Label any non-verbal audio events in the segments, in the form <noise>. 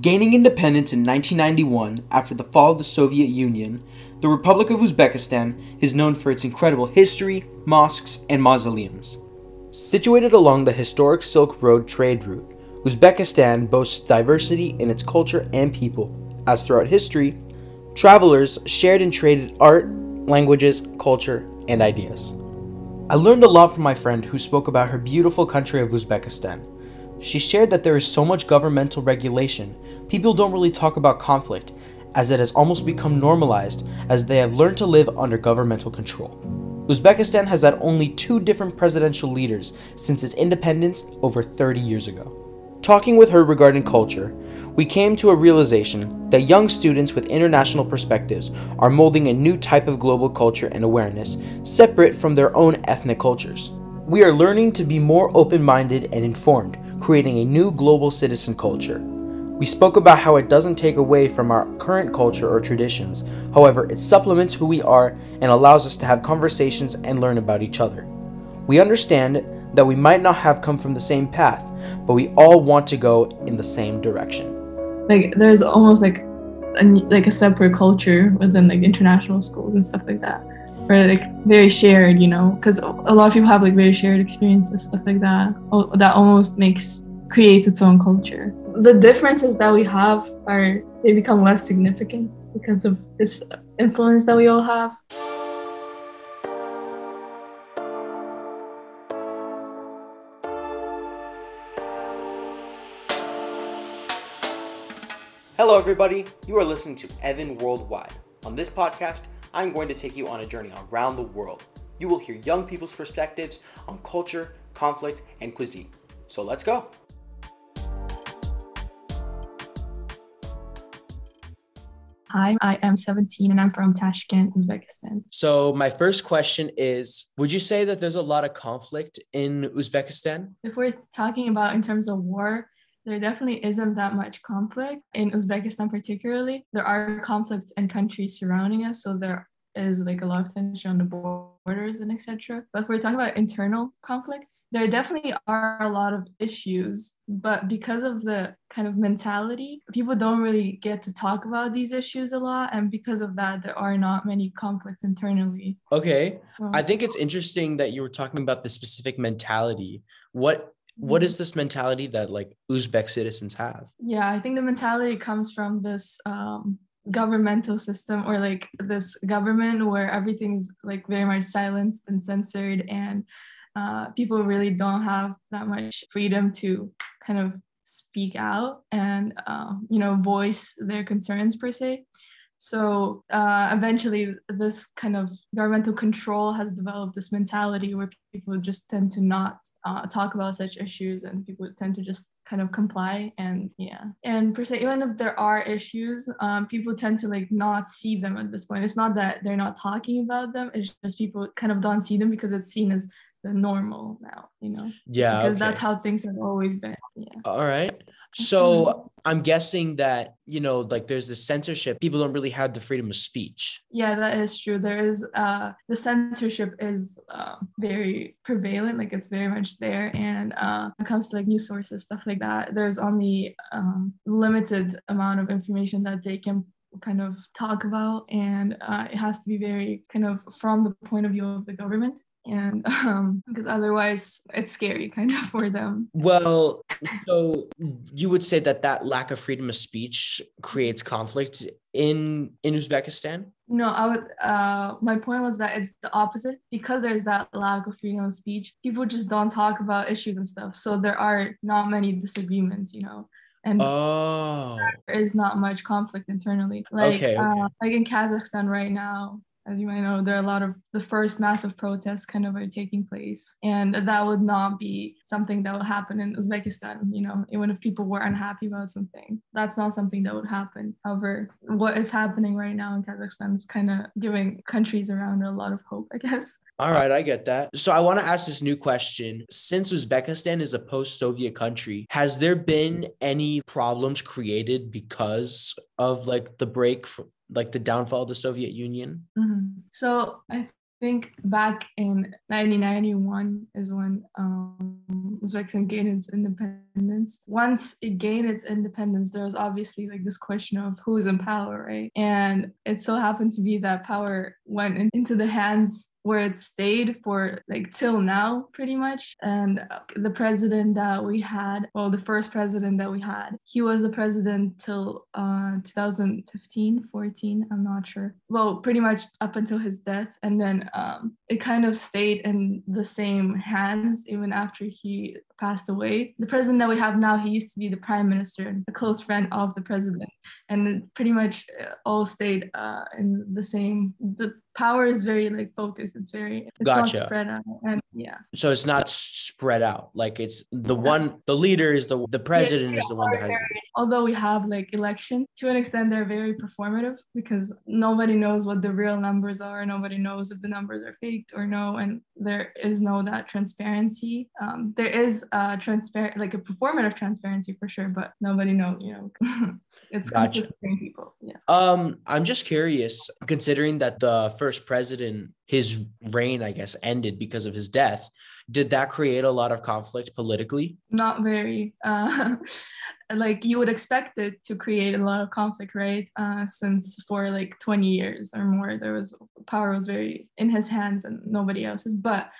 Gaining independence in 1991 after the fall of the Soviet Union, the Republic of Uzbekistan is known for its incredible history, mosques, and mausoleums. Situated along the historic Silk Road trade route, Uzbekistan boasts diversity in its culture and people, as throughout history, travelers shared and traded art, languages, culture, and ideas. I learned a lot from my friend who spoke about her beautiful country of Uzbekistan. She shared that there is so much governmental regulation, people don't really talk about conflict, as it has almost become normalized as they have learned to live under governmental control. Uzbekistan has had only two different presidential leaders since its independence over 30 years ago. Talking with her regarding culture, we came to a realization that young students with international perspectives are molding a new type of global culture and awareness separate from their own ethnic cultures. We are learning to be more open minded and informed, creating a new global citizen culture. We spoke about how it doesn't take away from our current culture or traditions, however, it supplements who we are and allows us to have conversations and learn about each other. We understand that we might not have come from the same path, but we all want to go in the same direction. Like there's almost like a, like a separate culture within like international schools and stuff like that. Where like very shared, you know, because a lot of people have like very shared experiences, stuff like that. That almost makes creates its own culture. The differences that we have are they become less significant because of this influence that we all have. Hello, everybody. You are listening to Evan Worldwide. On this podcast, I'm going to take you on a journey around the world. You will hear young people's perspectives on culture, conflict, and cuisine. So let's go. Hi, I am 17 and I'm from Tashkent, Uzbekistan. So, my first question is Would you say that there's a lot of conflict in Uzbekistan? If we're talking about in terms of war, there definitely isn't that much conflict in Uzbekistan, particularly. There are conflicts in countries surrounding us, so there is like a lot of tension on the borders and etc. But if we're talking about internal conflicts, there definitely are a lot of issues. But because of the kind of mentality, people don't really get to talk about these issues a lot. And because of that, there are not many conflicts internally. Okay. So, I think it's interesting that you were talking about the specific mentality. What what is mm-hmm. this mentality that like Uzbek citizens have? Yeah, I think the mentality comes from this um, governmental system or like this government where everything's like very much silenced and censored and uh, people really don't have that much freedom to kind of speak out and uh, you know voice their concerns per se so uh, eventually, this kind of governmental control has developed this mentality where people just tend to not uh, talk about such issues, and people tend to just kind of comply. And yeah, and per se, even if there are issues, um, people tend to like not see them at this point. It's not that they're not talking about them; it's just people kind of don't see them because it's seen as the normal now. You know? Yeah, because okay. that's how things have always been. Yeah. All right. So. I'm guessing that, you know, like there's this censorship. People don't really have the freedom of speech. Yeah, that is true. There is uh the censorship is uh, very prevalent, like it's very much there. And uh when it comes to like news sources, stuff like that, there's only um limited amount of information that they can kind of talk about and uh, it has to be very kind of from the point of view of the government and <laughs> um because otherwise it's scary kind of for them. Well so you would say that that lack of freedom of speech creates conflict in in uzbekistan? No i would uh my point was that it's the opposite. Because there's that lack of freedom of speech people just don't talk about issues and stuff. So there are not many disagreements you know? And oh. there is not much conflict internally. Like okay, okay. Uh, like in kazakhstan right now as you might know, there are a lot of the first massive protests kind of are taking place. And that would not be something that would happen in Uzbekistan, you know, even if people were unhappy about something. That's not something that would happen. However, what is happening right now in Kazakhstan is kind of giving countries around a lot of hope, I guess. All right, I get that. So I want to ask this new question. Since Uzbekistan is a post Soviet country, has there been any problems created because of like the break from like the downfall of the Soviet Union? Mm-hmm. So I think back in 1991 is when um, Uzbekistan gained its independence. Once it gained its independence, there was obviously like this question of who's in power, right? And it so happened to be that power went in, into the hands where it stayed for like till now pretty much. And uh, the president that we had well the first president that we had he was the president till uh 2015 14 i'm not sure. Well pretty much up until his death. And then um it kind of stayed in the same hands even after he passed away. The president that we have now he used to be the prime minister and a close friend of the president. And pretty much uh, all stayed uh in the same the power is very like focused. It's very it's Gotcha. not spread out. And yeah. So it's not spread out. Like it's the one, the leader is the the president is the one that has. although we have like election to an extent they're very performative because nobody knows what the real numbers are. Nobody knows if the numbers are faked or no. And there is no that transparency. Um, there is a transparent like a performative transparency for sure but nobody knows you know <laughs> it's Gotcha. people yeah Um, I'm just curious, considering that the first president, his reign, I guess, ended because of his death. Did that create a lot of conflict politically? not very uh, <laughs> like you would expect it to create a lot of conflict right uh, since for like 20 years or more there was power was very in his hands and nobody else's but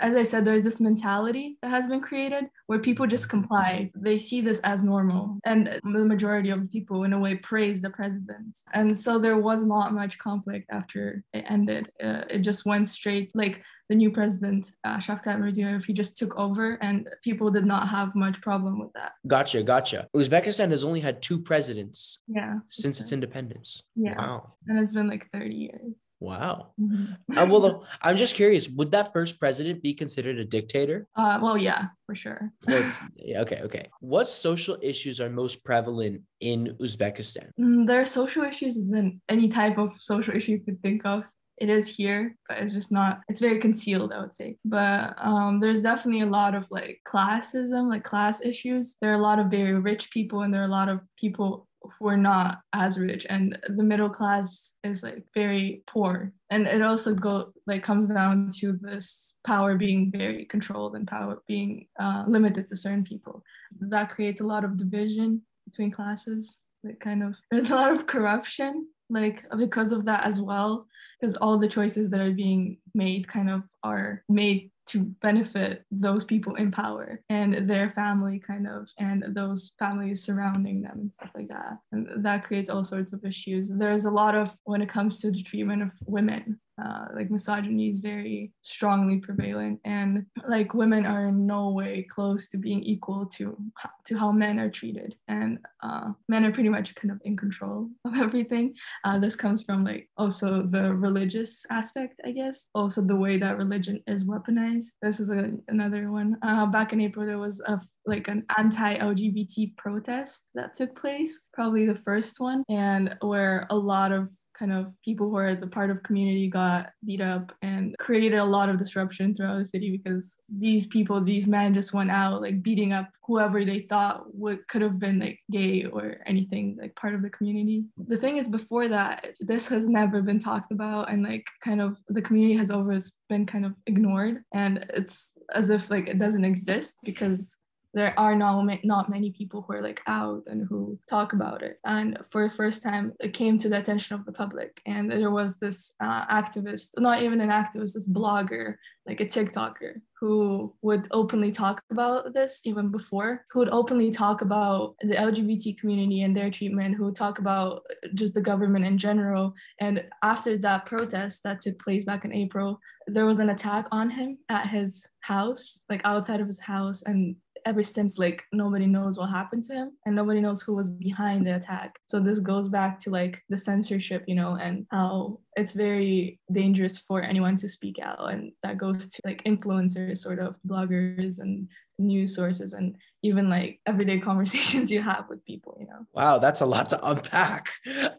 as i said there's this mentality that has been created where people just comply. They see this as normal. And the majority of people in a way praise the president. And so there was not much conflict after it ended. Uh, it just went straight like the new president, uh, Shavkat Mirziyoyev, he just took over, and people did not have much problem with that. Gotcha, gotcha. Uzbekistan has only had two presidents Yeah. since its independence. Yeah. Wow. And it's been like 30 years. Wow. Mhm. Uh, well, <laughs> I'm just curious. Would that first president be considered a dictator? Uh, well, yeah, for sure. <laughs> Or- yeah, okay, okay. What social issues are most prevalent in Uzbekistan? Mm, there are social issues than any type of social issue you could think of. It is here, but it's just not, it's very concealed, I would say. But um, there's definitely a lot of like classism, like class issues. There are a lot of very rich people, and there are a lot of people who are not as rich. And the middle class is like very poor. And it also go like comes down to this power being very controlled and power being uh, limited to certain people. That creates a lot of division between classes. Like kind of there's a lot of corruption like because of that as well because all the choices that are being made kind of are made to benefit those people in power and their family kind of and those families surrounding them and stuff like that. And that creates all sorts of issues. There's a lot of when it comes to the treatment of women uh, like misogyny is very strongly prevalent and like women are in no way close to being equal to to how men are treated. And uh, men are pretty much kind of in control of <laughs> everything. Uh, this comes from like also the religious aspect i guess. Also the way that religion is weaponized. This is a, another one. Uh, back in april there was a like an anti-lgbt protest that took place probably the first one and where a lot of kind of people who are the part of community got beat up and created a lot of disruption throughout the city because these people these men just went out like beating up whoever they thought would could have been like gay or anything like part of the community. The thing is before that this has never been talked about and like kind of the community has always been kind of ignored and it's as if like it doesn't exist because there are not, not many people who are like out and who talk about it. And for the first time, it came to the attention of the public. And there was this uh, activist, not even an activist, this blogger, like a TikToker, who would openly talk about this even before, who would openly talk about the LGBT community and their treatment, who would talk about just the government in general. And after that protest that took place back in April, there was an attack on him at his house, like outside of his house. And ever since like nobody knows what happened to him and nobody knows who was behind the attack so this goes back to like the censorship you know and how it's very dangerous for anyone to speak out and that goes to like influencers sort of bloggers and news sources and even like everyday <laughs> conversations you have with people you know Wow, that's a lot to unpack.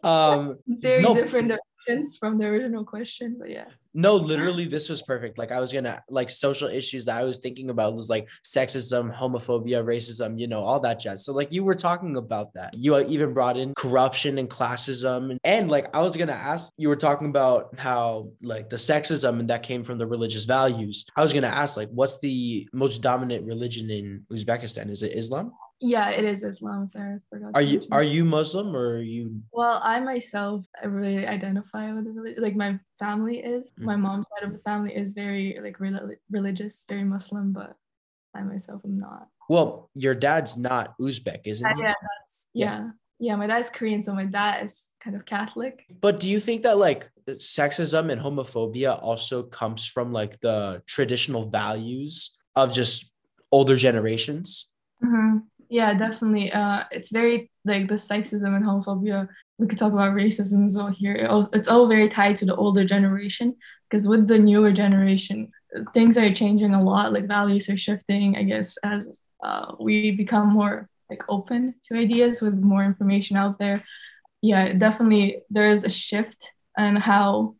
Um, <laughs> very No. different from the original question, but yeah. No, literally, this was perfect. Like I was gonna like social issues that I was thinking about was like sexism, homophobia, racism, you know, all that jazz. So like you were talking about that. You uh, even brought in corruption and classism, and like I was gonna ask. You were talking about how like the sexism and that came from the religious values. I was gonna ask like, what's the most dominant religion in Uzbekistan? Is it Islam? Yeah, it is Islam. Sorry, I forgot. Are you are you Muslim or are you? Well, I myself I really identify with the religion. Like my family is. Mm-hmm. My mom's side of the family is very like re- religious, very Muslim, but I myself am not. Well, your dad's not Uzbek, isn't he? Yeah, that's yeah. yeah. Yeah, my dad's Korean, so my dad is kind of Catholic. But do you think that like sexism and homophobia also comes from like the traditional values of just older generations? Mm-hmm. Yeah, definitely. Uh, it's very like the sexism and homophobia. We could talk about racism as well here. It all, it's all very tied to the older generation because with the newer generation, things are changing a lot. Like values are shifting, I guess, as uh, we become more like open to ideas with more information out there. Yeah, definitely there is a shift and how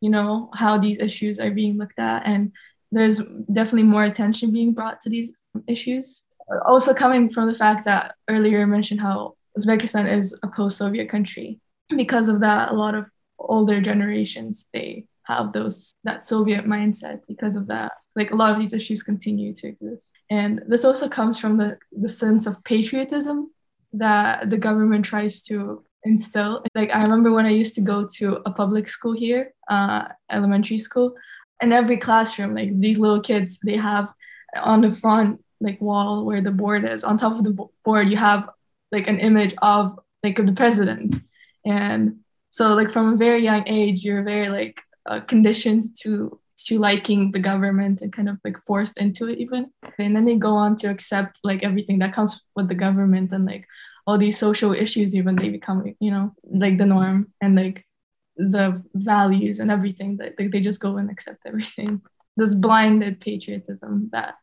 you know how these issues are being looked at and there's definitely more attention being brought to these issues also coming from the fact that earlier I mentioned how Uzbekistan is a post-Soviet country. Because of that, a lot of older generations they have those that Soviet mindset. Because of that, like a lot of these issues continue to exist, and this also comes from the the sense of patriotism that the government tries to instill. Like I remember when I used to go to a public school here, uh, elementary school, in every classroom, like these little kids, they have on the front like wall where the board is. On top of the board you have like an image of like of the president. And so like from a very young age you're very like uh, conditioned to to liking the government and kind of like forced into it even. And then they go on to accept like everything that comes with the government and like all these social issues even they become you know like the norm and like the values and everything that like, they just go and accept everything. This blinded patriotism that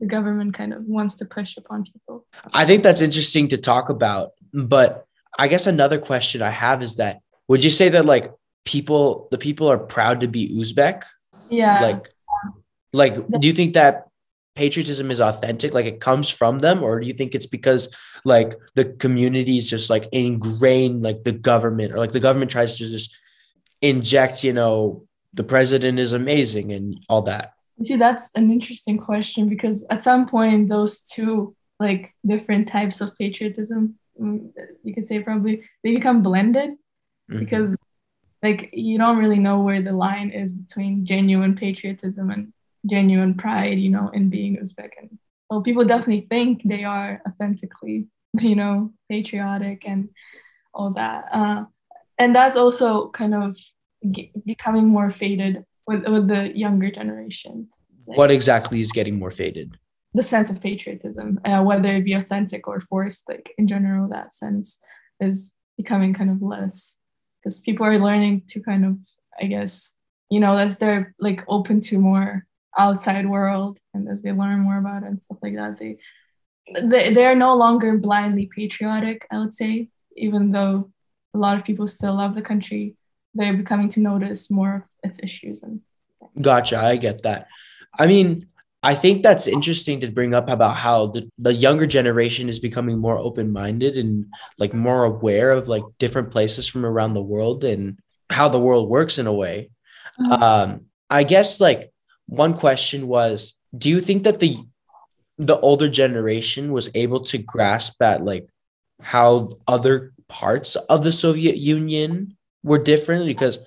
the government kind of wants to push upon people. I think that's interesting to talk about. But I guess another question I have is that would you say that like people, the people are proud to be Uzbek? Yeah. Like, like, do you think that patriotism is authentic? Like it comes from them, or do you think it's because like the community is just like ingrained, like the government, or like the government tries to just inject, you know, the president is amazing and all that? See, that's an interesting question because at some point, those two like different types of patriotism, mm, you could say probably they become blended mm-hmm. because like you don't really know where the line is between genuine patriotism and genuine pride, you know, in being Uzbek. And well, people definitely think they are authentically, <laughs> you know, patriotic and all that. Uh, and that's also kind of g- becoming more faded with, with the younger generations. Like, what exactly is getting more faded? The sense of patriotism, uh, whether it be authentic or forced, like in general, that sense is becoming kind of less because people are learning to kind of, I guess, you know, as they're like open to more outside world and as they learn more about it and stuff like that, they they, they are no longer blindly patriotic, I would say, even though a lot of people still love the country they're becoming to notice more of its issues and gotcha. I get that. I mean i think that's interesting to bring up about how the, the younger generation is becoming more open-minded and like more aware of like different places from around the world and how the world works in a way. Mm-hmm. um i guess like one question was do you think that the the older generation was able to grasp at like how other parts of the soviet union were different because,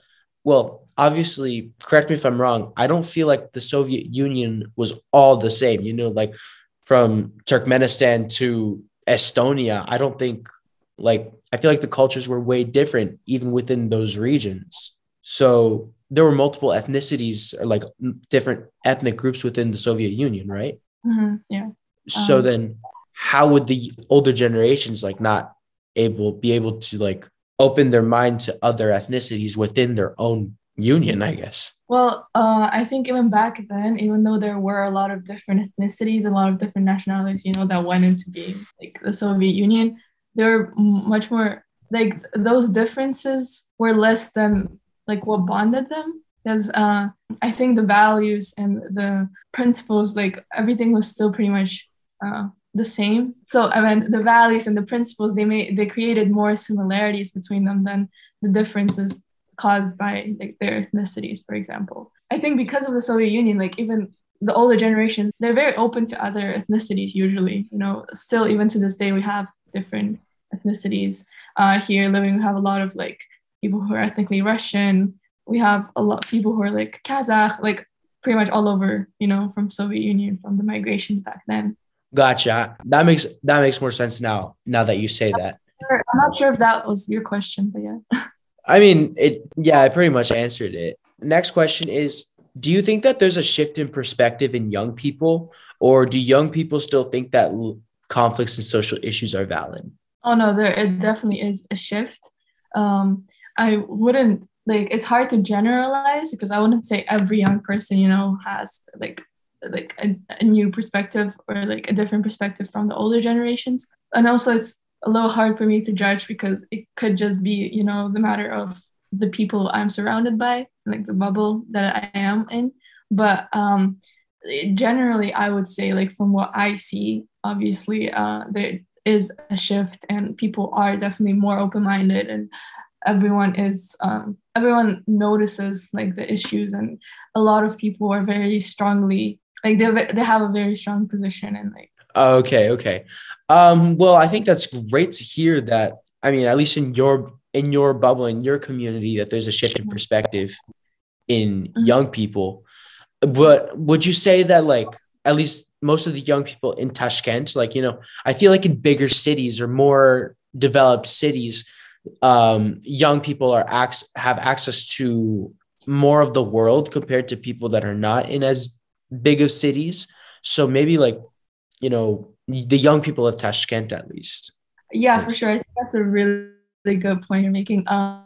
well, obviously, correct me if I'm wrong. I don't feel like the Soviet Union was all the same. You know, like from Turkmenistan to Estonia, I don't think like I feel like the cultures were way different even within those regions. So there were multiple ethnicities or like different ethnic groups within the Soviet Union, right? Mm-hmm. Yeah. So um, then, how would the older generations like not able be able to like open their mind to other ethnicities within their own union, I guess. Well, uh, I think even back then, even though there were a lot of different ethnicities, a lot of different nationalities, you know, that went into being like the Soviet Union, they were much more like those differences were less than like what bonded them because uh, I think the values and the principles, like everything was still pretty much uh, the same. So I mean, the values and the principles they made they created more similarities between them than the differences caused by like their ethnicities, for example. I think because of the Soviet Union, like even the older generations, they're very open to other ethnicities. Usually, you know, still even to this day, we have different ethnicities uh, here living. We have a lot of like people who are ethnically Russian. We have a lot of people who are like Kazakh, like pretty much all over, you know, from Soviet Union, from the migrations back then. Gotcha. That makes that makes more sense now. Now that you say that, I'm not sure if that was your question, but yeah. <laughs> I mean, it. Yeah, I pretty much answered it. Next question is: Do you think that there's a shift in perspective in young people, or do young people still think that conflicts and social issues are valid? Oh no, there it definitely is a shift. Um, I wouldn't like. It's hard to generalize because I wouldn't say every young person, you know, has like like a, a new perspective or like a different perspective from the older generations. And also it's a little hard for me to judge because it could just be you know the matter of the people i'm surrounded by like the bubble that i am in. But um generally i would say like from what i see obviously uh there is a shift and people are definitely more open-minded and everyone is um, everyone notices like the issues. And a lot of people are very strongly like they they have a very strong position and like okay okay. Um well i think that's great to hear that i mean at least in your in your bubble in your community that there's a shift in perspective in mm-hmm. young people. But would you say that like at least most of the young people in tashkent like you know i feel like in bigger cities or more developed cities um young people are ac- have access to more of the world compared to people that are not in as big of cities. So maybe like, you know, the young people of Tashkent at least. Yeah, for sure. I think that's a really, really good point you're making. Um,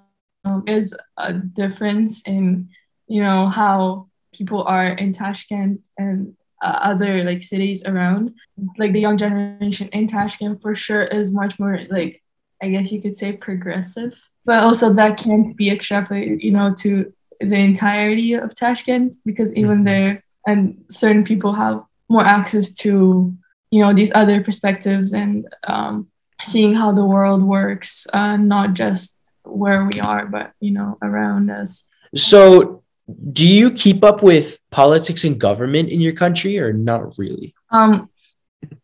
is a difference in, you know, how people are in Tashkent and uh, other like cities around. Like the young generation in Tashkent for sure is much more like, I guess you could say progressive, but also that can't be extrapolated, you know, to the entirety of Tashkent because even mm-hmm. there and certain people have more access to you know these other perspectives and um, seeing how the world works uh, not just where we are but you know around us. So do you keep up with politics and government in your country or not really? Um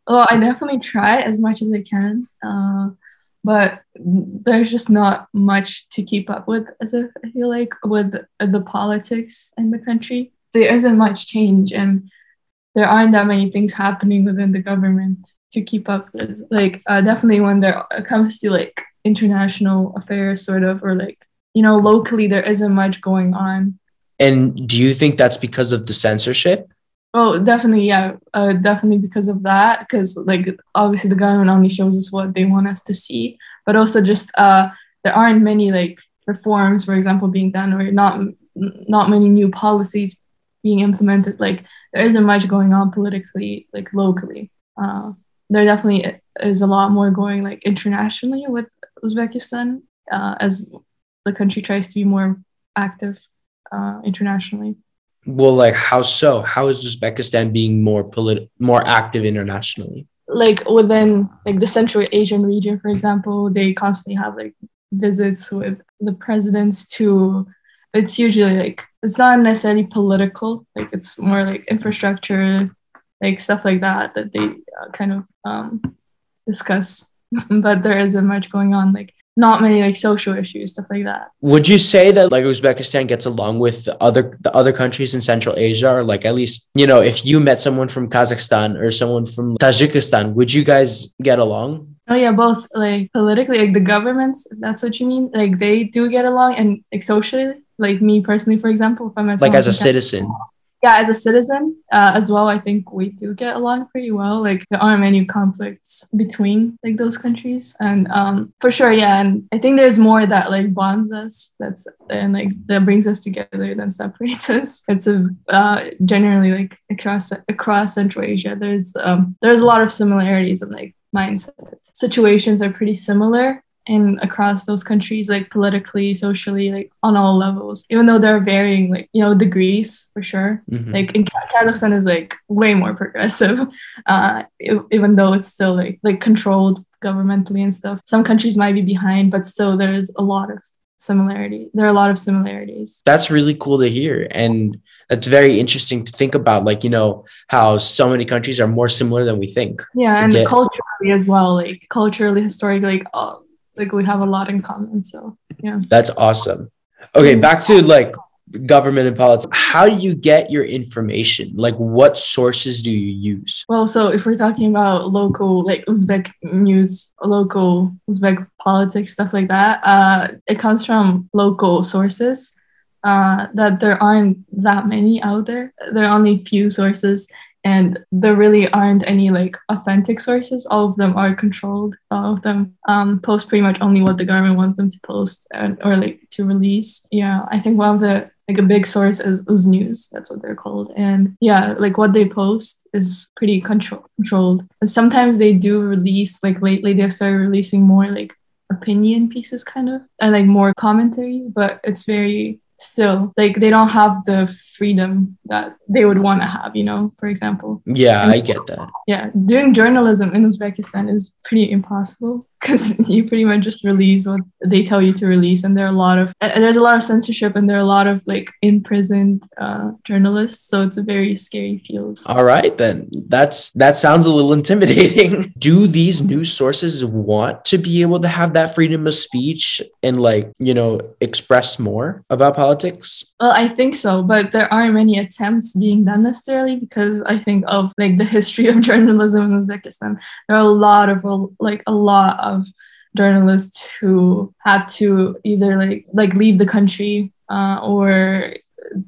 well i definitely try as much as i can uh, but there's just not much to keep up with as i feel like with the politics in the country there isn't much change and there aren't that many things happening within the government to keep up. With like uh, definitely when there comes to like international affairs sort of or like you know locally there isn't much going on. And do you think that's because of the censorship? Oh definitely yeah uh, definitely because of that because like obviously the government only shows us what they want us to see but also just uh there aren't many like reforms for example being done or not not many new policies being implemented like there isn't much going on politically like locally. Uh, there definitely is a lot more going like internationally with uzbekistan uh, as the country tries to be more active uh, internationally. Well like how so? How is uzbekistan being more polit- more active internationally? Like within like the central asian region for example they constantly have like visits with the presidents to it's usually like it's not necessarily political like it's more like infrastructure like stuff like that that they uh, kind of um, discuss. <laughs> But there isn't much going on like not many like social issues stuff like that. Would you say that like uzbekistan gets along with the other the other countries in central asia? Or like at least you know if you met someone from kazakhstan or someone from tajikistan would you guys get along? Oh yeah both like politically like the governments if that's what you mean like they do get along and like socially like me personally, for example, if I'm like as a citizen. Yeah, as a citizen uh, as well, I think we do get along pretty well. Like there aren't many conflicts between like those countries, and um, for sure, yeah. And I think there's more that like bonds us. That's and like that brings us together than separates <laughs> us. It's a uh, generally like across across Central Asia. There's um, there's a lot of similarities and like mindset situations are pretty similar and across those countries, like politically, socially, like on all levels, even though they're varying, like, you know, degrees for sure. Mm-hmm. Like in Kazakhstan is like way more progressive, <laughs> uh, even though it's still like, like controlled governmentally and stuff. Some countries might be behind, but still there's a lot of similarity. There are a lot of similarities. That's really cool to hear. And that's very interesting to think about, like, you know, how so many countries are more similar than we think. Yeah. And culturally as well, like culturally, historically, like, oh, like we have a lot in common. So yeah. That's awesome. Okay, back to like government and politics how do you get your information like what sources do you use well so if we're talking about local like uzbek news local uzbek politics stuff like that uh it comes from local sources uh that there aren't that many out there there are only few sources and there really aren't any like authentic sources all of them are controlled all of them um, post pretty much only what the government wants them to post and, or like to release yeah i think one of the like a big source is Uz News. That's what they're called. And yeah, like what they post is pretty control- controlled. And sometimes they do release, like lately they've started releasing more like opinion pieces kind of and like more commentaries, but it's very still like they don't have the freedom that they would want to have you know for example. Yeah and, i get that. yeah doing journalism in uzbekistan is pretty impossible because <laughs> you pretty much just release what they tell you to release and there are a lot of there's a lot of censorship and there are a lot of like imprisoned uh, journalists so it's a very scary field. All right then. That's that sounds a little intimidating. <laughs> Do these news sources want to be able to have that freedom of speech and like you know express more about politics? Well i think so but there aren't many attempts being done necessarily because i think of like the history of <laughs> journalism in uzbekistan. There are a lot of like a lot of of journalists who had to either like like leave the country uh, or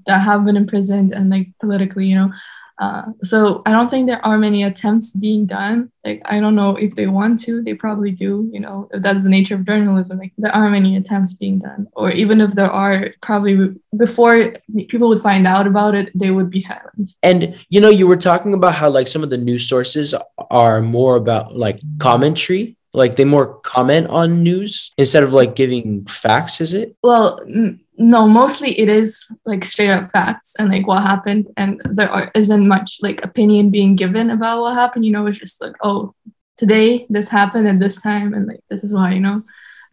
that have been imprisoned and like politically you know uh, so I don't think there are many attempts being done. Like I don't know if they want to. They probably do. You know, that's the nature of journalism. Like there are many attempts being done, or even if there are, probably before people would find out about it, they would be silenced. And you know, you were talking about how like some of the news sources are more about like commentary like they more comment on news instead of like giving facts is it well n- no mostly it is like straight up facts and like what happened and there are, isn't much like opinion being given about what happened you know it's just like oh today this happened at this time and like this is why you know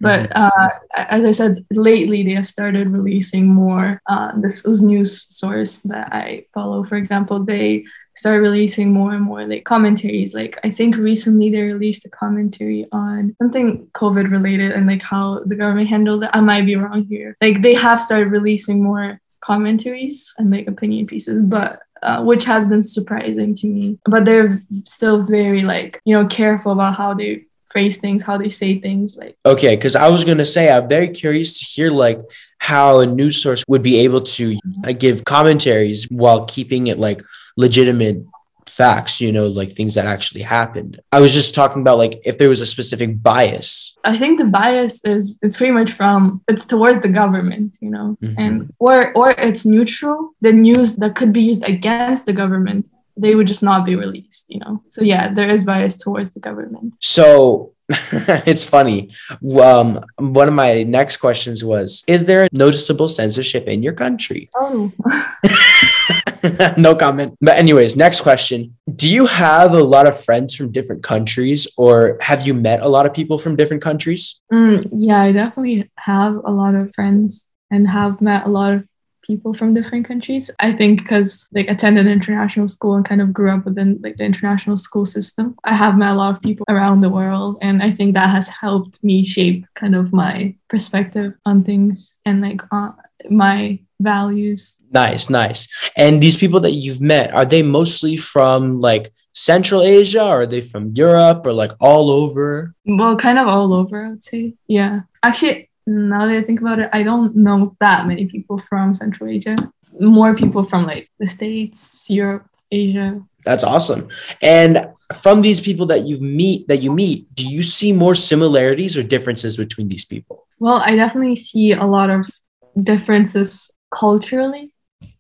but mm-hmm. uh, as I said, lately they have started releasing more. Uh, this was news source that I follow, for example, they start releasing more and more like commentaries. Like I think recently they released a commentary on something COVID related and like how the government handled it. I might be wrong here. Like they have started releasing more commentaries and like opinion pieces, but uh, which has been surprising to me. But they're still very like you know careful about how they phrase things, how they say things. Like okay, because I was gonna say I'm very curious to hear like how a news source would be able to uh, give commentaries while keeping it like legitimate facts you know like things that actually happened i was just talking about like if there was a specific bias i think the bias is it's pretty much from it's towards the government you know mm-hmm. and or or it's neutral the news that could be used against the government they would just not be released you know so yeah there is bias towards the government so <laughs> it's funny. Um, one of my next questions was Is there noticeable censorship in your country? Oh. <laughs> no comment. But, anyways, next question Do you have a lot of friends from different countries, or have you met a lot of people from different countries? Mm, yeah, I definitely have a lot of friends and have met a lot of people from different countries. I think because like attended international school and kind of grew up within like the international school system. I have met a lot of people around the world and I think that has helped me shape kind of my perspective on things and like uh, my values. Nice, nice. And these people that you've met, are they mostly from like Central Asia or are they from Europe or like all over? Well, kind of all over, I would say. Yeah. Actually, now that I think about it, I don't know that many people from Central Asia. More people from like the States, Europe, Asia. That's awesome. And from these people that you meet that you meet, do you see more similarities or differences between these people? Well, I definitely see a lot of differences culturally,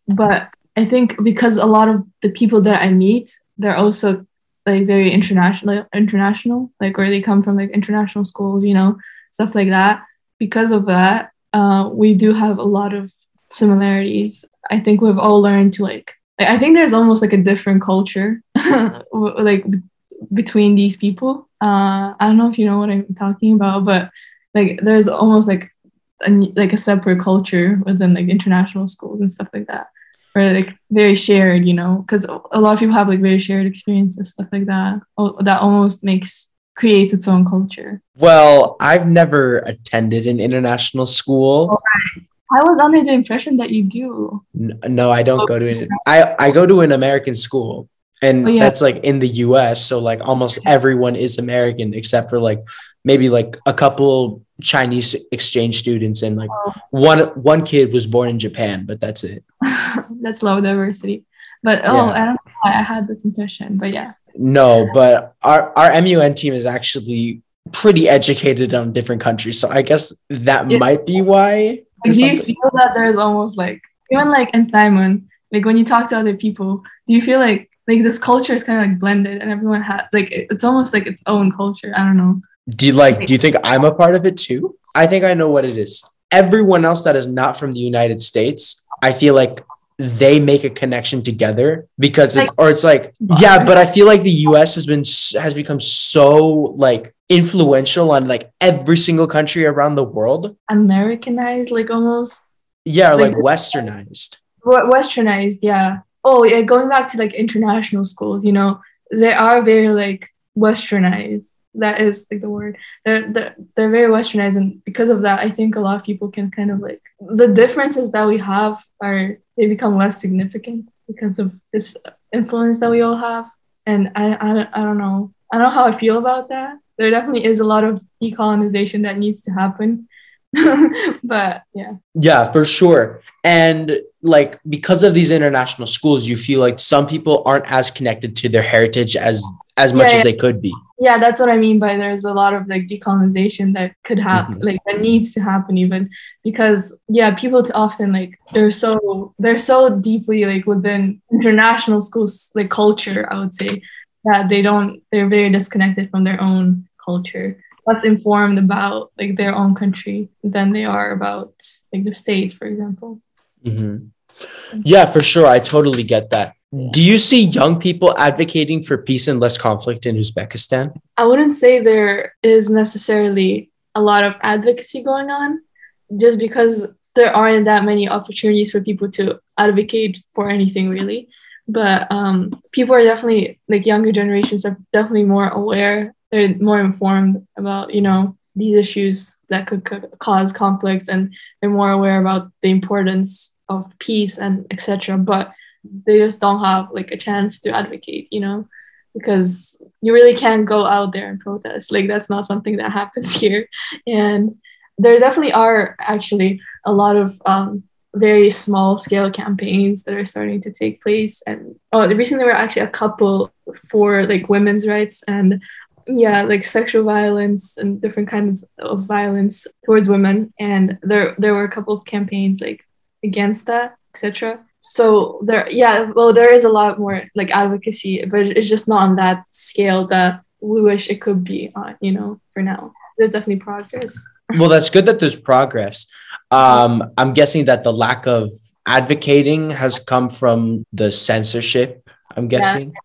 but I think because a lot of the people that I meet, they're also like very international international, like where they come from like international schools, you know, stuff like that. Because of that, uh, we do have a lot of similarities. I think we've all learned to like. I think there's almost like a different culture, <laughs> like between these people. Uh, I don't know if you know what I'm talking about, but like there's almost like a, like a separate culture within like international schools and stuff like that, or like very shared, you know, because a lot of people have like very shared experiences, stuff like that. That almost makes creates its own culture. Well, I've never attended an international school. I was under the impression that you do. No, I don't go to an. I I go to an American school and oh, yeah. that's like in the US. So like almost everyone is American except for like maybe like a couple Chinese exchange students and like oh. one one kid was born in Japan, but that's it. <laughs> that's low diversity. But oh, yeah. I don't know I had this impression, but yeah. No, but our our MUN team is actually pretty educated on different countries, so I guess that yeah. might be why. Like, do you feel that there's almost like even like in Thailand, like when you talk to other people, do you feel like like this culture is kind of like blended and everyone had like it's almost like its own culture. I don't know. Do you like do you think I'm a part of it too? I think I know what it is. Everyone else that is not from the United States, I feel like they make a connection together because like, or it's like yeah but i feel like the us has been has become so like influential on like every single country around the world. Americanized like almost? Yeah like, like westernized. Westernized yeah. Oh yeah going back to like international schools you know they are very like westernized that is like the word. They're, they're, they're very westernized and because of that i think a lot of people can kind of like the differences that we have are they become less significant because of this influence that we all have. And i i don't, I don't know. I don't know how i feel about that. There definitely is a lot of decolonization that needs to happen. <laughs> But yeah. Yeah for sure. And like because of these international schools you feel like some people aren't as connected to their heritage as as much yeah, yeah. as they could be yeah that's what i mean by there's a lot of like decolonization that could happen mm-hmm. like that needs to happen even because yeah people often like they're so they're so deeply like within international schools like culture i would say that they don't they're very disconnected from their own culture less informed about like their own country than they are about like the states for example mm-hmm. yeah for sure i totally get that do you see young people advocating for peace and less conflict in uzbekistan? I wouldn't say there is necessarily a lot of advocacy going on just because there aren't that many opportunities for people to advocate for anything really. But um, people are definitely like younger generations are definitely more aware they're more informed about you know these issues that could, could cause conflict and they're more aware about the importance of peace and etc but they just don't have like a chance to advocate you know because you really can't go out there and protest. Like that's not something that <laughs> happens here. And there definitely are actually a lot of um, very small scale campaigns that are starting to take place. And oh recently there were actually a couple for like women's rights and yeah like sexual violence and different kinds of violence towards women. And there there were a couple of campaigns like against that etc so there yeah well there is a lot more like advocacy but it's just not on that scale that we wish it could be on you know for now there's definitely progress well that's good that there's progress um i'm guessing that the lack of advocating has come from the censorship i'm guessing yeah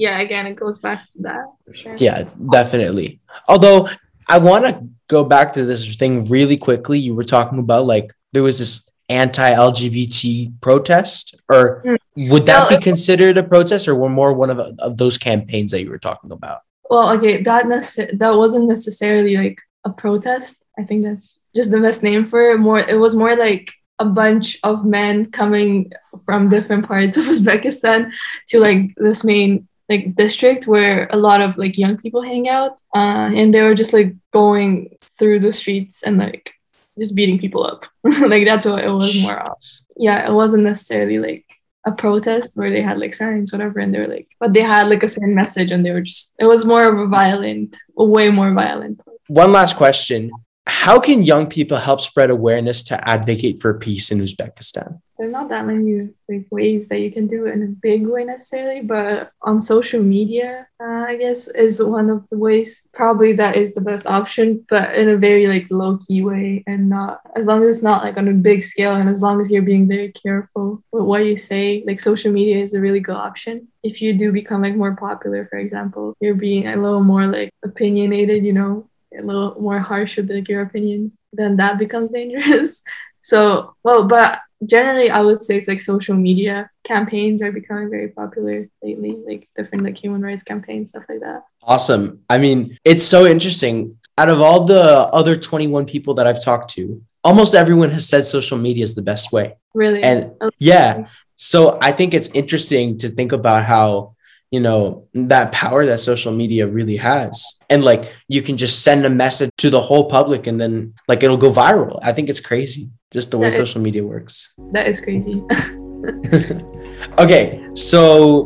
yeah, again, it goes back to that for sure. Yeah, definitely. Although I want to go back to this thing really quickly. You were talking about like there was this anti-LGBT protest, or mm. would that no, be considered a protest, or more one of, of those campaigns that you were talking about? Well, okay, that that wasn't necessarily like a protest. I think that's just the best name for it. More, it was more like a bunch of men coming from different parts of <laughs> Uzbekistan to like this main like district where a lot of like young people hang out uh, and they were just like going through the streets and like just beating people up. <laughs> Like that's what it was more of. Yeah it wasn't necessarily like a protest where they had like signs whatever and they were like but they had like a certain message and they were just it was more of a violent way more violent. One last question. How can young people help spread awareness to advocate for peace in uzbekistan there's not that many like ways that you can do it in a big way necessarily, but on social media, uh, I guess is one of the ways. Probably that is the best option, but in a very like low key way, and not as long as it's not like on a big scale, and as long as you're being very careful with what you say. Like social media is a really good option. If you do become like more popular, for example, you're being a little more like opinionated, you know, a little more harsh with like your opinions, then that becomes dangerous. <laughs> So, well, but generally, I would say it's like social media campaigns are becoming very popular lately, like different like human rights campaigns, stuff like that. Awesome. I mean, it's so interesting. Out of all the other 21 people that I've talked to, almost everyone has said social media is the best way. Really? And yeah, so I think it's interesting to think about how, you know, that power that social media really has. And like you can just send a message to the whole public and then like it'll go viral. I think it's crazy just the way That is- social media works. that is crazy. <laughs> okay, so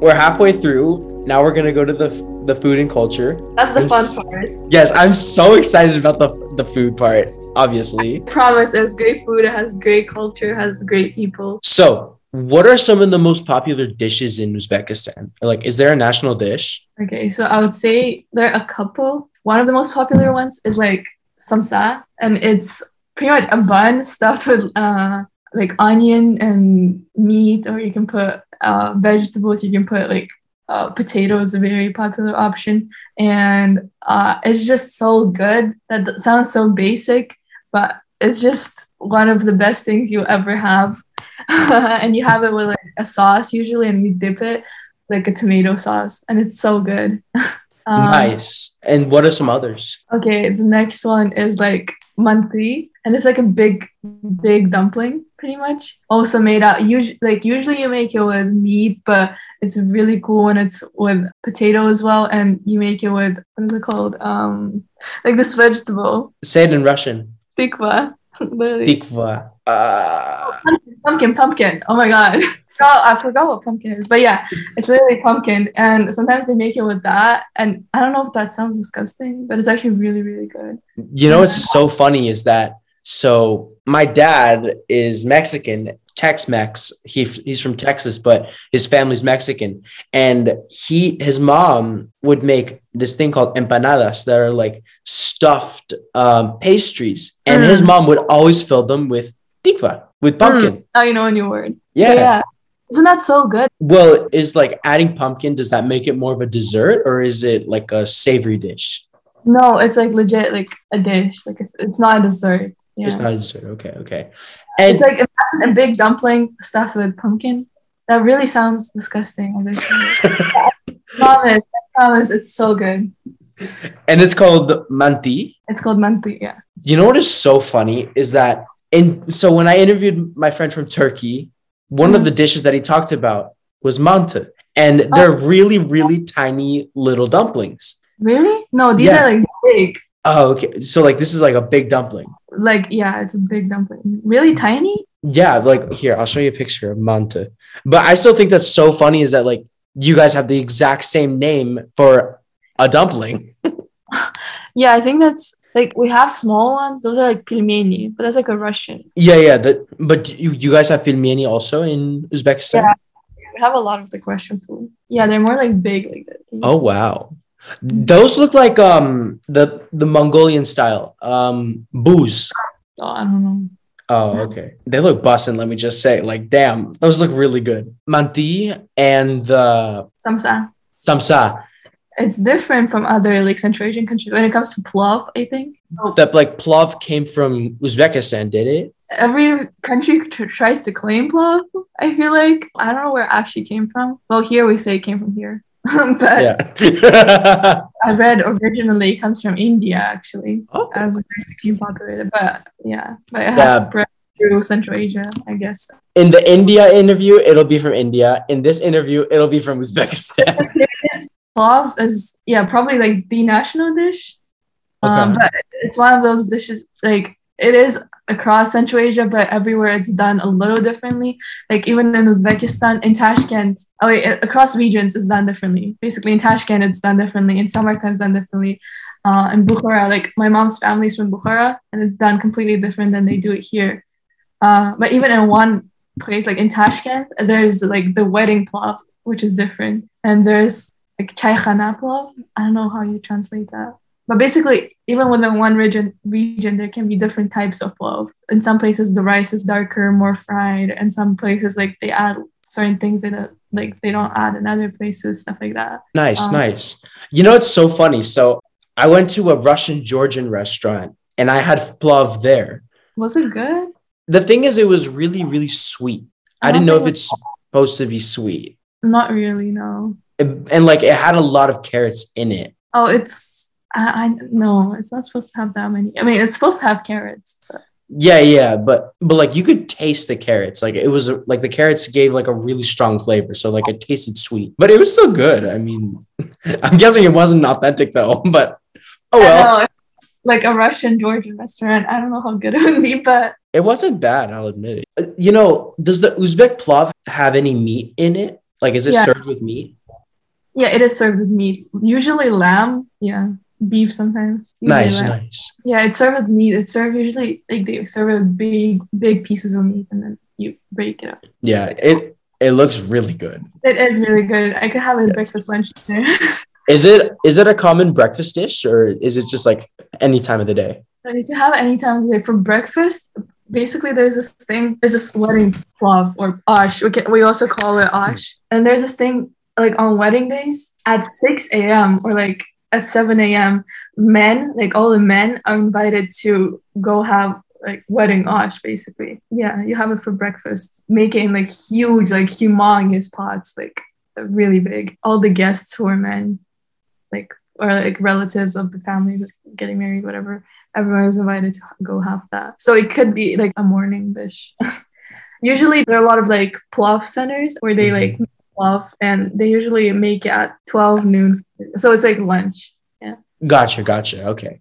we're halfway through. Now we're gonna go to the the food and culture. That's the I'm fun part. Yes, I'm so excited about the the food part. Obviously. I promise it has great food, it has great culture, it has great people. So, what are some of the most popular dishes in Uzbekistan? Like, is there a national dish? Okay, so I would say there are a couple. One of the most popular ones is like samsa, and it's pretty much a bun stuffed with uh, like onion and meat, or you can put uh, vegetables. You can put like uh, potatoes, a very popular option, and uh, it's just so good. That th- sounds so basic, but it's just one of the best things you'll ever have. <laughs> and you have it with like a sauce usually, and you dip it like a tomato sauce, and it's so good. <laughs> Um, nice. And what are some others? Okay, the next one is like manti, and it's like a big, big dumpling, pretty much. Also made out usually like usually you make it with meat, but it's really cool when it's with potato as well, and you make it with what is it called? Um, like this vegetable, Say it in Russian. tikva, <laughs> literally. Tikva. Uh, pumpkin, pumpkin. Oh my god. <laughs> Oh, I forgot what pumpkin is, but yeah, it's literally pumpkin, and sometimes they make it with that, and I don't know if that sounds disgusting, but it's actually really, really good. you know what's so funny is that so my dad is Mexican, Tex-Mex. He he's from Texas, but his family's Mexican, and he his mom would make this thing called empanadas that are like stuffed um, pastries, and his Mm. mom would always fill them with tikva, with pumpkin. Now you know a new word. Yeah. But yeah, isn't that so good? Well, is like adding pumpkin, does that make it more of a dessert or is it like a savory dish? No, it's like legit, like a dish. Like it's, it's not a dessert. Yeah. It's not a dessert. Okay, okay. And It's like imagine a big dumpling stuffed with pumpkin. That really sounds disgusting. <laughs> I promise, I promise, it's so good. and it's called manti. It's called manti. Yeah. You know what is so funny is that in so when I interviewed my friend from Turkey, one of Mhm. the dishes that he talked about was manta. And they're really, really tiny little dumplings. Really? No, these Yeah. are like big. Oh, okay. So like this is like a big dumpling. Like yeah, it's a big dumpling. Really tiny? Yeah, like here, I'll show you a picture of manta. But I still think that's so funny is that like you guys have the exact same name for a dumpling. <laughs> Yeah, I think that's like we have small ones. Those are like pelmeni, but that's like a Russian. Yeah, yeah. That but you, you guys have pelmeni also in Uzbekistan? Yeah. We have a lot of the Russian food. Yeah, they're more like big like that. Oh wow. Those look like um the the Mongolian style. Um buuz. Oh, I don't know. Oh, okay. They look bussin', let me just say. Like, damn, those look really good. Manti and the Samsa. samsa. It's different from other like Central Asian countries when it comes to plov. I think That like plov came from Uzbekistan, did it? every country tr- tries to claim plov. I feel like I don't know where it actually came from. Well, here we say it came from here, <laughs> but Yeah. <laughs> I read originally it comes from India actually. oh, as it became popular. But yeah, but it has Yeah. spread through Central Asia, I guess. in the India interview, it'll be from India. In this interview, it'll be from Uzbekistan. <laughs> Plov is yeah probably like the national dish, um, but it's one of those dishes like it is across Central Asia, but everywhere it's done a little differently. Like even in Uzbekistan, in Tashkent, oh wait, across regions it's done differently. Basically, in Tashkent it's done differently. In Samarkand it's done differently. Uh, in Bukhara, like my mom's family's from Bukhara, and it's done completely different than they do it here. Uh, but even in one place, like in Tashkent, there's like the wedding plov, which is different, and there's like chaykhana plov. I don't know how you translate that, but basically, even within one region, region there can be different types of plov. In some places, the rice is darker, more fried, and some places like they add certain things that like they don't add in other places, stuff like that. Nice, Um, nice. You know, it's so funny. So I went to a Russian Georgian restaurant and I had plov there. Was it good? The thing is, it was really, really sweet. I, I didn't know if it's supposed to be sweet. Not really, no. It- and like it had a lot of carrots in it. Oh, it's I, I no, it's not supposed to have that many. I mean, it's supposed to have carrots. But Yeah, yeah, but but like you could taste the carrots. Like it was like the carrots gave like a really strong flavor, so like it tasted sweet, but it was still good. I mean, <laughs> I'm guessing it wasn't authentic though, <laughs> but oh well, know, like a Russian Georgian restaurant. I don't know how good it would be, but it wasn't bad. I'll admit it. Uh, You know, does the Uzbek plov have any meat in it? Like, is it Yeah. served with meat? yeah, it is served with meat. Usually lamb, yeah, beef sometimes. Nice, lamb. nice. Yeah, it's served with meat. It's served usually like they serve it with big, big pieces of meat, and then you break it up. Yeah, it it looks really good. It is really good. I could have a Yes. breakfast, lunch, dinner. <laughs> Is it is it a common breakfast dish or is it just like any time of the day? But you can have it anytime of the day. For breakfast, basically there's this thing, there's this wedding plov or ash. We, can, we also call it ash. And there's this thing like on wedding days at 6 a.m. or like at 7 a.m. Men, like all the men are invited to go have like wedding ash basically. Yeah, you have it for breakfast. making like huge, like humongous pots, like really big. All the guests who are men, like or like relatives of the family who's getting married, whatever everyone is invited to go have that. So it could be like a morning dish. <laughs> usually there are a lot of like plov centers where they like mm-hmm. Make plov and they usually make it at 12 noon. So it's like lunch. Yeah. Gotcha, gotcha. Okay.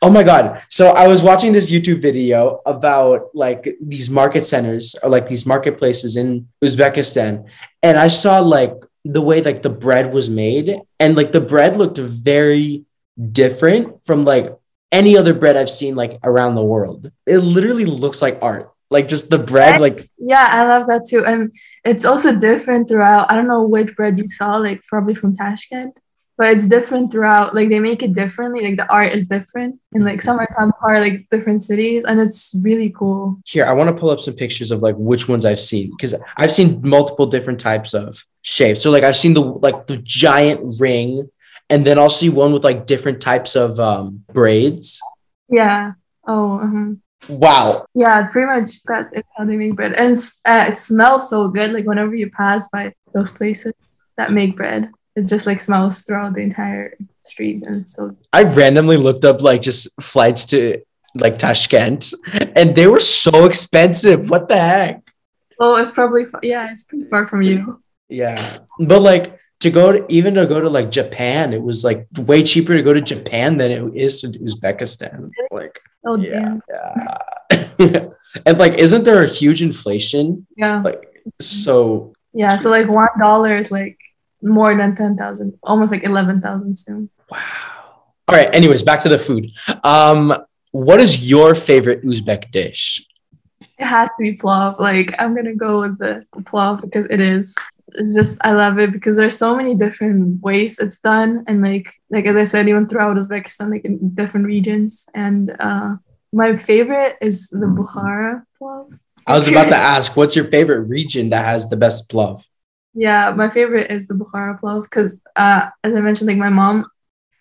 Oh my god. So I was watching this YouTube video about like these market centers or like these marketplaces in Uzbekistan and I saw like the way like the bread was made and like the bread looked very different from like any other bread I've seen like around the world. It literally looks like art. Like just the bread like Yeah, I love that too. And it's also different throughout. I don't know which bread you saw, like probably from Tashkent, but it's different throughout. Like they make it differently. Like the art is different in like Samarkand are like different cities, and it's really cool. Here, I want to pull up some pictures of like which ones I've seen because I've seen multiple different types of shapes. So like I've seen the like the giant ring, and then I'll see one with like different types of um braids. Yeah. Oh. uh Wow. Yeah. Pretty much that is how they make bread, and uh, it smells so good. Like whenever you pass by those places that make bread, it just like smells throughout the entire street, and so I randomly looked up like just flights to like Tashkent, and they were so expensive. What the heck? Oh, it's probably yeah, it's pretty far from you. Yeah, but like to go to even to go to like Japan, it was like way cheaper to go to Japan than it is to Uzbekistan. Like. Oh Yeah. damn. Yeah. <laughs> and like, isn't there a huge inflation? Yeah. Like, so Yeah. So like one dollar is like more than ten thousand, almost like eleven thousand soon. wow. All right. Anyways, back to the food. Um, what is your favorite Uzbek dish? It has to be plov. Like I'm gonna go with the plov because it is. It's just I love it because there's so many different ways it's done, and like like as I said, even throughout Uzbekistan, like in different regions. And uh, my favorite is the Bukhara plov. I was about to <laughs> ask, what's your favorite region that has the best plov? Yeah, my favorite is the Bukhara plov because, uh, as I mentioned, like my mom,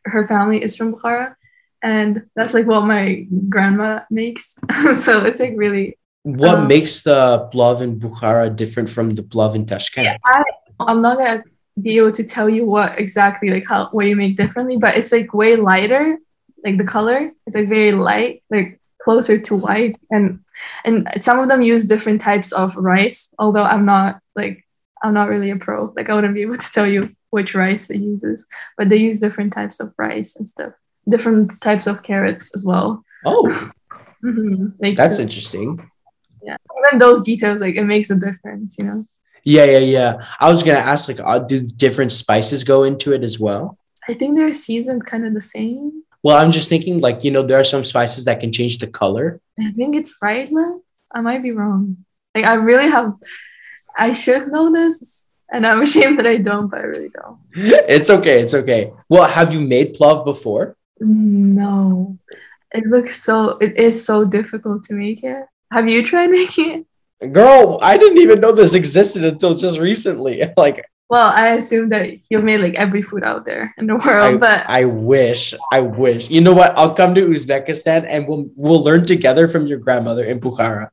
her family is from Bukhara, and that's like what my grandma makes. <laughs> so it's like really. What Um, makes the plov in Bukhara different from the plov in Tashkent? Yeah, I, I'm not gonna be able to tell you what exactly like how what you make differently, but it's like way lighter, like the color. It's like very light, like closer to white, and and some of them use different types of rice. Although I'm not like I'm not really a pro. Like I wouldn't be able to tell you which rice it uses, but they use different types of rice and stuff. Different types of carrots as well. Oh, <laughs> Mhm. Like that's so- interesting. Yeah. Even those details, like it makes a difference, you know. Yeah, yeah, yeah. I was gonna ask, like, uh, do different spices go into it as well? I think they're seasoned kind of the same. Well, I'm just thinking, like, you know, there are some spices that can change the color. I think it's fried less. I might be wrong. Like I really have I should know this and I'm <laughs> ashamed that I don't, but I really don't. <laughs> it's okay. It's okay. Well, have you made plov before? No. It looks so it is so difficult to make it. Have you tried making it? Girl, I didn't even know this existed until just recently. <laughs> Like Well, I assume that you've made like every food out there in the world, I, but I wish, I wish. You know what? I'll come to Uzbekistan and we'll we'll learn together from your grandmother in Bukhara.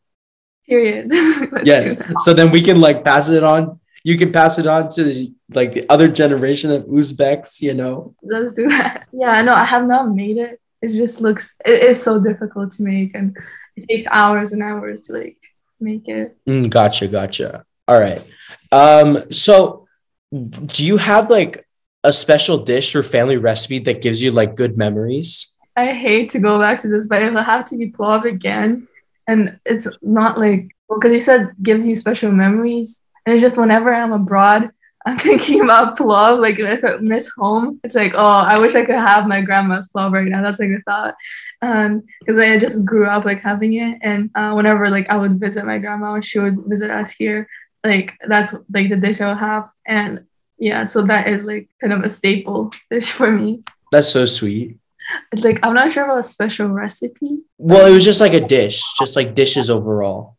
period. <laughs> Yes. So then we can like pass it on. You can pass it on to the, like the other generation of Uzbeks, you know. Let's do that. <laughs> Yeah, no, I have not made it. It just looks it is so difficult to make and it takes hours and hours to like make it. Mm, gotcha, gotcha. All right. Um, so do you have like a special dish or family recipe that gives you like good memories? I hate to go back to this, but it'll have to be plov again. And it's not like well, because you said gives you special memories. And it's just whenever I'm abroad, I'm thinking about plov. Like if I miss home, it's like, oh, I wish I could have my grandma's plov right now. That's like a thought. Um, because I just grew up like having it. And uh, whenever like I would visit my grandma or she would visit us here, like that's like the dish I would have. And yeah, so that is like kind of a staple dish for me. That's so sweet. It's like I'm not sure about a special recipe. Well, it was just like a dish, just like dishes overall.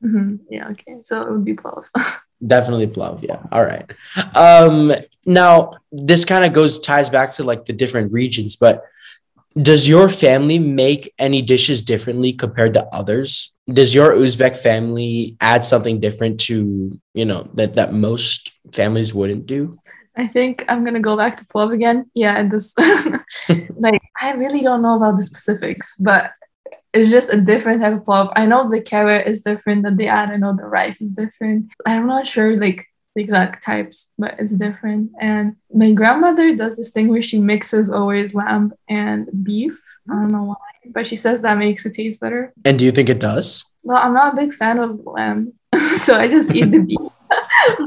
hmm Yeah, okay. So it would be plov. <laughs> Definitely plov, yeah. All right. Um now this kind of goes ties back to like the different regions, but does your family make any dishes differently compared to others? Does your Uzbek family add something different to, you know, that that most families wouldn't do? I think I'm gonna go back to plov again. Yeah, and this <laughs> like I really don't know about the specifics, but it's just a different type of plov. I know the carrot is different that they add. I know the rice is different. I'm not sure like the exact types, but it's different. And my grandmother does this thing where she mixes always lamb and beef. I don't know why, but she says that makes it taste better. And do you think it does? Well, I'm not a big fan of lamb, <laughs> so I just eat the beef. <laughs>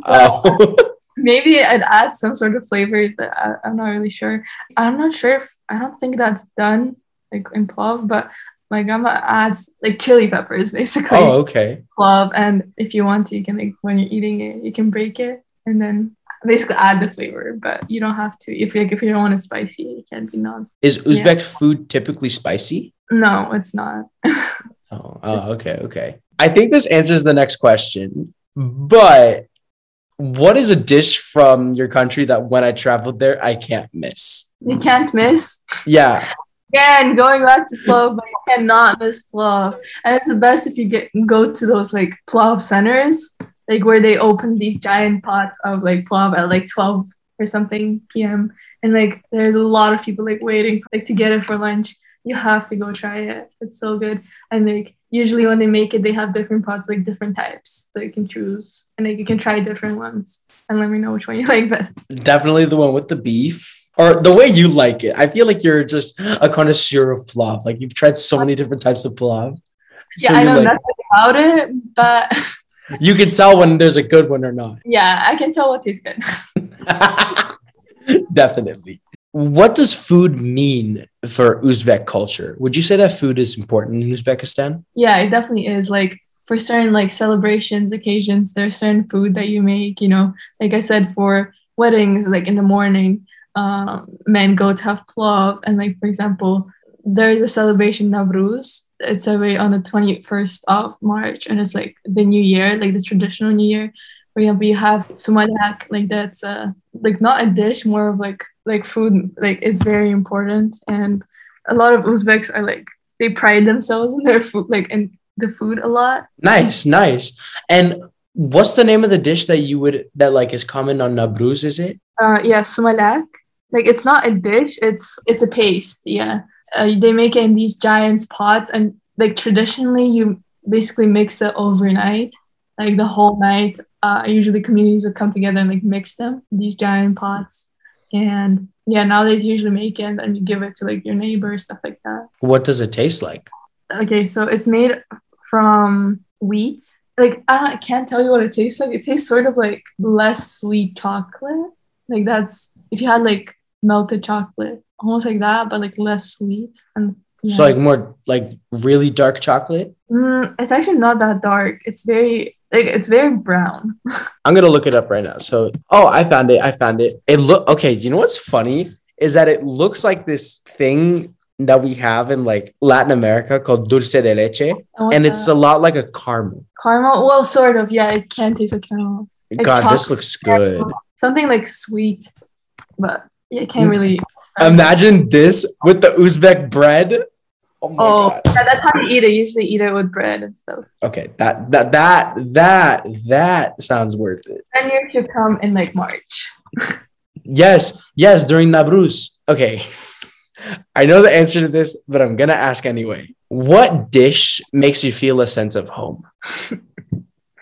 Oh. <laughs> maybe I'd add some sort of flavor that I, I'm not really sure. I'm not sure if I don't think that's done like in plov, but my grandma adds like chili peppers basically oh, okay. plov, and if you want to, you can like when you're eating it, you can break it and then basically add the flavor, but you don't have to. If you like, if you don't want it spicy, it can be not. Is Uzbek food typically spicy? No, it's not. <laughs> Oh, oh, okay, okay. I think this answers the next question, but what is a dish from your country that when I traveled there I can't miss? you can't miss. Yeah, Again, going back to plov, but you cannot miss plov. And it's the best if you get go to those like plov centers, like where they open these giant pots of like plov at like 12 or something p.m. And like there's a lot of people like waiting like to get it for lunch. You have to go try it. It's so good. And like usually when they make it, they have different pots, like different types. So you can choose and like you can try different ones and let me know which one you <laughs> like best. definitely the one with the beef or the way you like it. I feel like you're just a connoisseur of plov. Like you've tried so many different types of plov. Yeah, So I know like- nothing about it, but you can tell when there's a good one or not. <laughs> yeah, I can tell what tastes good. <laughs> Definitely. What does food mean for Uzbek culture? Would you say that food is important in Uzbekistan? Yeah, it definitely is. Like for certain like celebrations, occasions, there's certain food that you make, you know, like I said, for weddings, like in the morning, um, men go to have plov. And like, for example, there is a celebration Navruz. It's every on the 21st of March. And it's like the new year, like the traditional new year. For example, you have sumalak, like that's uh, like not a dish, more of like like food, like is very important. And a lot of Uzbeks are like they pride themselves in their food, like in the food a lot. Nice, nice. And what's the name of the dish that you would that like is common on Navruz? Is it? Uh, yeah, sumalak. Like it's not a dish; it's it's a paste. Yeah, uh, they make it in these giant pots, and like traditionally, you basically mix it overnight, like the whole night. Uh, usually, communities would come together and like mix them in these giant pots, and yeah, nowadays you usually make it and then you give it to like your neighbors, stuff like that. What does it taste like? Okay, so it's made from wheat. Like I, don't, I can't tell you what it tastes like. It tastes sort of like less sweet chocolate. Like that's if you had like melted chocolate, almost like that, but like less sweet. And yeah, So like more like really dark chocolate. Mm, it's actually not that dark. It's very like it's very brown. <laughs> I'm gonna look it up right now. So, oh, I found it. I found it. It look okay. You know what's funny is that it looks like this thing that we have in like Latin America called dulce de leche, and it's that? a lot like a caramel. caramel. Well, sort of. Yeah, it can taste like caramel. Like God, this looks good. Something like sweet, but it can't really. Imagine this with the Uzbek bread. Oh my Oh, god. yeah, that's how you eat it. Usually eat it with bread and stuff. Okay, that that that that that sounds worth it. Then you should come in like March. Yes, yes, during Navruz. Okay. <laughs> I know the answer to this, but I'm gonna ask anyway. What dish makes you feel a sense of home? <laughs>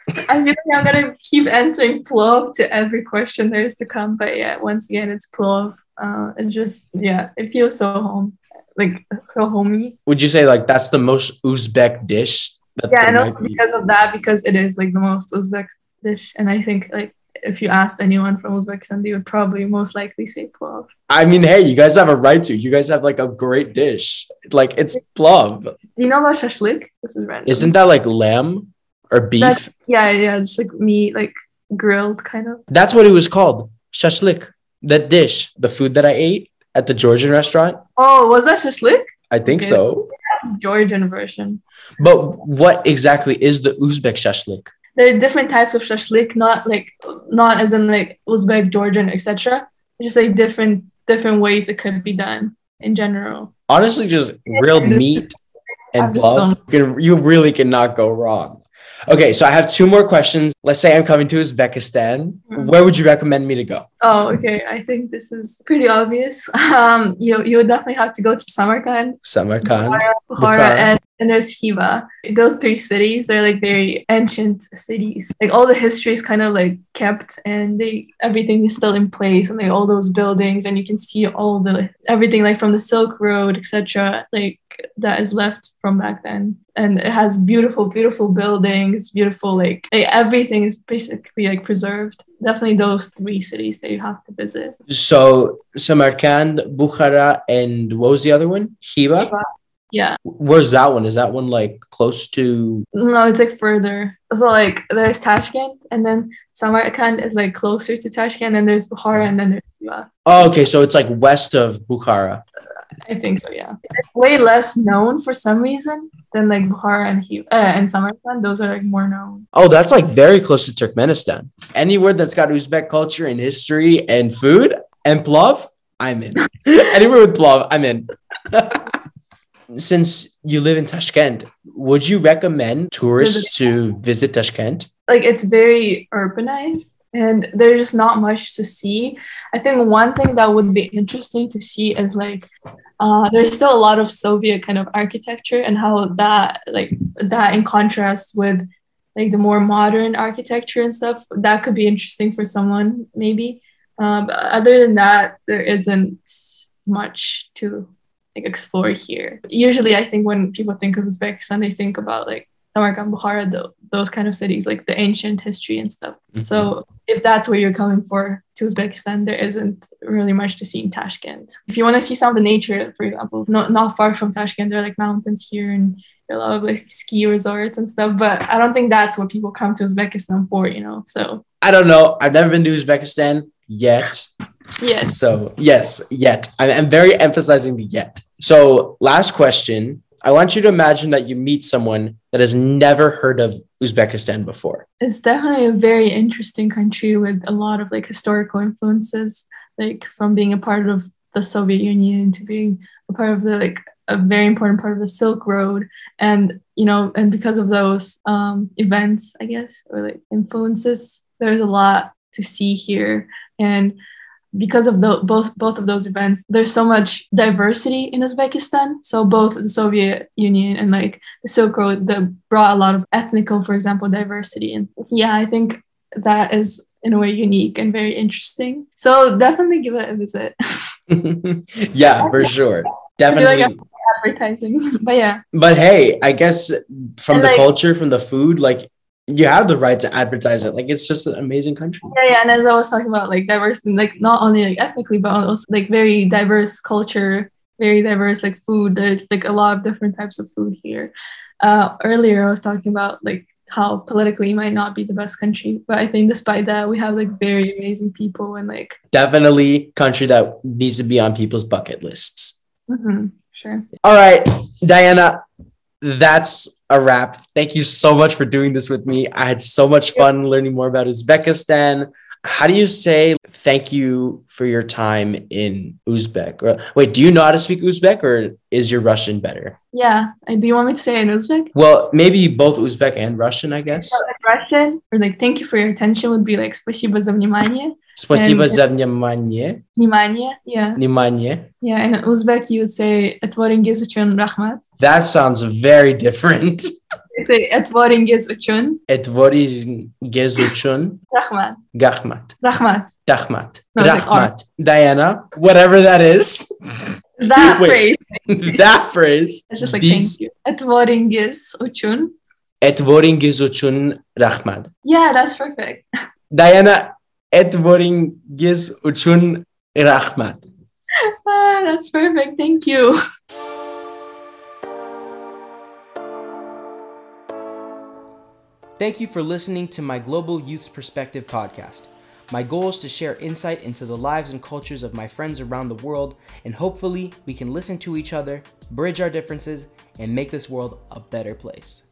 I feel like I'm gonna keep answering plov to every question there is to come, but yeah, once again, it's plov. Uh, it's just yeah, it feels so home, like so homey. Would you say like that's the most Uzbek dish? Yeah, and also be? because of that, because it is like the most Uzbek dish, and I think like if you asked anyone from Uzbekistan, they would probably most likely say plov. I mean, hey, you guys have a right to. You guys have like a great dish. Like it's plov. Do you know about shashlik? This is random. Isn't that like lamb or beef? That's- yeah, yeah, just like meat, like grilled kind of. That's what it was called. Shashlik. That dish, the food that I ate at the Georgian restaurant. Oh, was that shashlik? I think Okay. so. That's Georgian version. But what exactly is the Uzbek shashlik? There are different types of shashlik, not like not as in like Uzbek, Georgian, etc. Just like different different ways it could be done in general. Honestly, just grilled meat and love. You, can- you really cannot go wrong. Okay, so I have two more questions. Let's say I'm coming to Uzbekistan. Mhm. Where would you recommend me to go? Oh, okay. I think this is pretty obvious. <laughs> Um, you you would definitely have to go to Samarkand, Samarkand. Bukhara, Bukhara. and and there's Khiva. Those three cities, they're like very ancient cities. Like all the history is kind of like kept, and they everything is still in place, and like all those buildings, and you can see all the everything like from the Silk Road, etc. Like that is left from back then, and it has beautiful, beautiful buildings, beautiful like, like everything is basically like preserved. Definitely those three cities that you have to visit. So Samarkand, Bukhara, and what was the other one? Khiva. Yeah. Where's that one? Is that one like close to? No, it's like further. So like there's Tashkent and then Samarkand is like closer to Tashkent and then there's Bukhara and then there's Khiva. Oh, okay, so it's like west of Bukhara. I think so, yeah. It's way less known for some reason than like Bukhara and uh, and Samarkand. Those are like more known. Oh, that's like very close to Turkmenistan. Anywhere that's got Uzbek culture and history and food and plov, I'm in. <laughs> Anywhere with plov, I'm in. <laughs> Since you live in Tashkent, would you recommend tourists to visit Tashkent? Like it's very urbanized and there's just not much to see. I think one thing that would be interesting to see is like uh, there's still a lot of Soviet kind of architecture and how that like that in contrast with like the more modern architecture and stuff that could be interesting for someone maybe. Um, but other than that, there isn't much to like explore here. Usually, I think when people think of Uzbekistan, they think about like Samarkand, Bukhara, tho- those kind of cities, like the ancient history and stuff. Mm-hmm. So if that's where you're coming for to Uzbekistan, there isn't really much to see in Tashkent. If you want to see some of the nature, for example, not not far from Tashkent, there are like mountains here and a lot of like ski resorts and stuff. But I don't think that's what people come to Uzbekistan for, you know. So I don't know. I've never been to Uzbekistan yet. Yes, So, yes, yet. I'm, I'm very emphasizing the yet. So, last question. I want you to imagine that you meet someone that has never heard of Uzbekistan before. it's definitely a very interesting country with a lot of like historical influences, like from being a part of the Soviet Union to being a part of the like a very important part of the Silk Road, and you know, and because of those um, events, I guess, or like influences, there's a lot to see here, and because of the, both both of those events, there's so much diversity in Uzbekistan. So both the Soviet Union and like the Silk Road that brought a lot of ethnical, for example, diversity. And yeah, I think that is in a way unique and very interesting. So definitely give it a visit. <laughs> <laughs> yeah, for sure. I feel like Definitely. Advertising, <laughs> but yeah, But hey, I guess from And, the like- culture, from the food, like you have the right to advertise it. Like it's just an amazing country. yeah, yeah. And as I was talking about, like diversity, like not only like ethnically, but also like very diverse culture, very diverse like food. There's like a lot of different types of food here. uh, earlier I was talking about like how politically it might not be the best country, but I think despite that we have like very amazing people and like Definitely country that needs to be on people's bucket lists. mhm, sure. All right, Diana, that's a wrap. Thank you so much for doing this with me. I had so much fun learning more about Uzbekistan. How do you say thank you for your time in Uzbek? Or, wait, do you know how to speak Uzbek or is your Russian better? Yeah. Uh, Do you want me to say it in Uzbek? Well, maybe both Uzbek and Russian, I guess. So in Russian, or like thank you for your attention would be like спасибо за внимание. Спасибо And- за внимание. Внимание. Yeah. Внимание. Yeah. In Uzbek, you would say etvoringiz uchun rahmat. That sounds very different. <laughs> Etvoringiz uchun Etvori gezuchun rahmat. gahmat. Rahmat. Dahmat. Rahmat. Diana, whatever that is, <laughs> That Wait. phrase. <laughs> that phrase. It's just like These- thank you. Etvoringiz uchun. Etvorin gezuchun rahmat. Yeah, that's perfect. <laughs> Diana, etvorin gezuchun rahmat. Ah, that's perfect. Thank you. Thank you for listening to my Global Youth's Perspective podcast. My goal is to share insight into the lives and cultures of my friends around the world, and hopefully, we can listen to each other, bridge our differences, and make this world a better place.